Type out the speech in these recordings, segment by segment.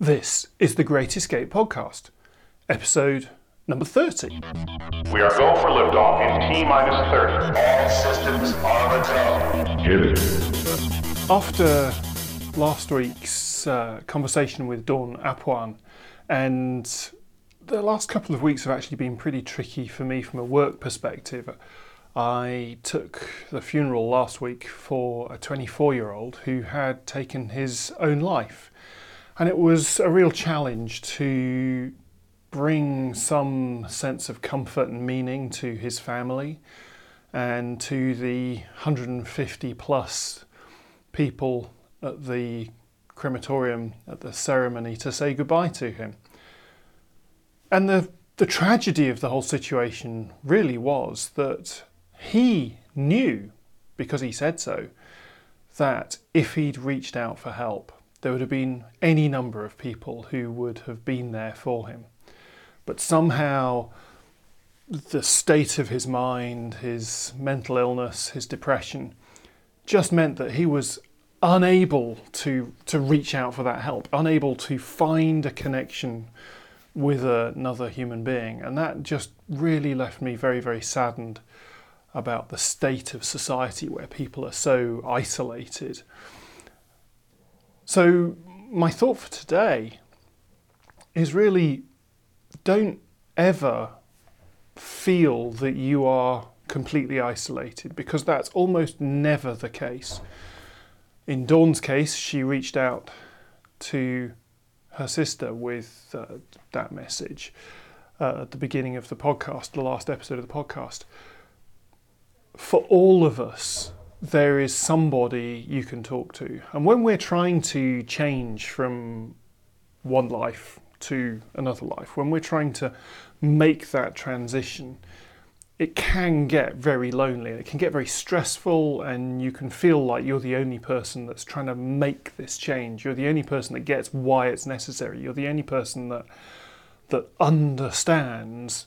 This is the Great Escape Podcast, episode number 30. We are go for liftoff in T minus 30. All systems are go. Hit it. After last week's uh, conversation with Dawn Apwan, and the last couple of weeks have actually been pretty tricky for me from a work perspective. I took the funeral last week for a 24 year old who had taken his own life. And it was a real challenge to bring some sense of comfort and meaning to his family and to the 150 plus people at the crematorium at the ceremony to say goodbye to him. And the, the tragedy of the whole situation really was that he knew, because he said so, that if he'd reached out for help, there would have been any number of people who would have been there for him. But somehow, the state of his mind, his mental illness, his depression, just meant that he was unable to, to reach out for that help, unable to find a connection with another human being. And that just really left me very, very saddened about the state of society where people are so isolated. So, my thought for today is really don't ever feel that you are completely isolated because that's almost never the case. In Dawn's case, she reached out to her sister with uh, that message uh, at the beginning of the podcast, the last episode of the podcast for all of us, there is somebody you can talk to. And when we're trying to change from one life to another life, when we're trying to make that transition, it can get very lonely and it can get very stressful, and you can feel like you're the only person that's trying to make this change. You're the only person that gets why it's necessary. You're the only person that that understands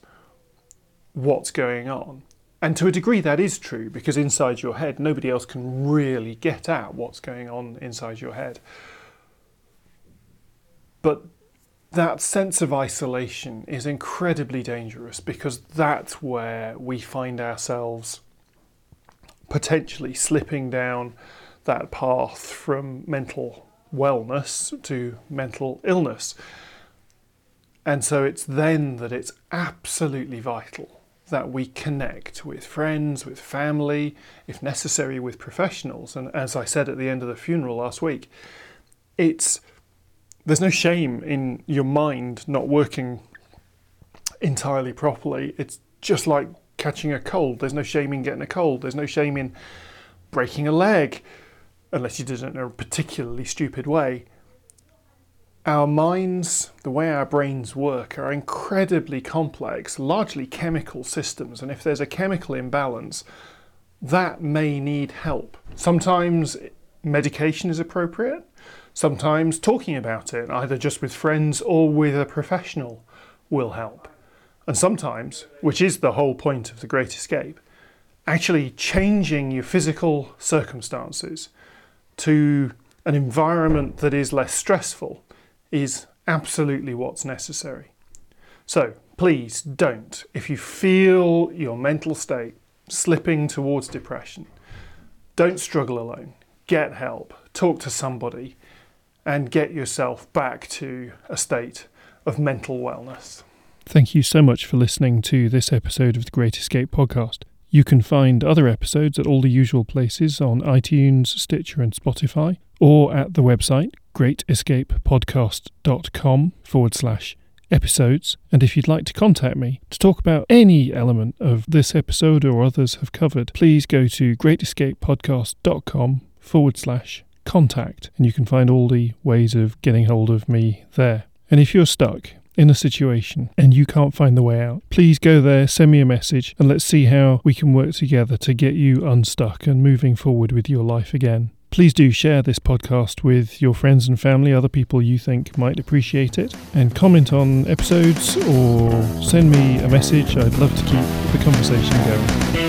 what's going on. And to a degree, that is true because inside your head, nobody else can really get at what's going on inside your head. But that sense of isolation is incredibly dangerous because that's where we find ourselves potentially slipping down that path from mental wellness to mental illness. And so it's then that it's absolutely vital that we connect with friends, with family, if necessary, with professionals. And as I said at the end of the funeral last week, it's there's no shame in your mind not working entirely properly. It's just like catching a cold. There's no shame in getting a cold. There's no shame in breaking a leg, unless you did it in a particularly stupid way our minds, the way our brains work, are incredibly complex, largely chemical systems. And if there's a chemical imbalance, that may need help. Sometimes medication is appropriate, sometimes talking about it, either just with friends or with a professional, will help. And sometimes, which is the whole point of the Great Escape, actually changing your physical circumstances to an environment that is less stressful is absolutely what's necessary. So please don't, if you feel your mental state slipping towards depression, don't struggle alone. Get help, talk to somebody, and get yourself back to a state of mental wellness. Thank you so much for listening to this episode of the Great Escape podcast. You can find other episodes at all the usual places on iTunes, Stitcher, and Spotify, or at the website greatescapepodcast.com forward slash episodes. And if you'd like to contact me to talk about any element of this episode or others have covered, please go to greatescapepodcast.com forward slash contact, and you can find all the ways of getting hold of me there. And if you're stuck in a situation and you can't find the way out, please go there, send me a message, and let's see how we can work together to get you unstuck and moving forward with your life again. Please do share this podcast with your friends and family, other people you think might appreciate it, and comment on episodes or send me a message. I'd love to keep the conversation going.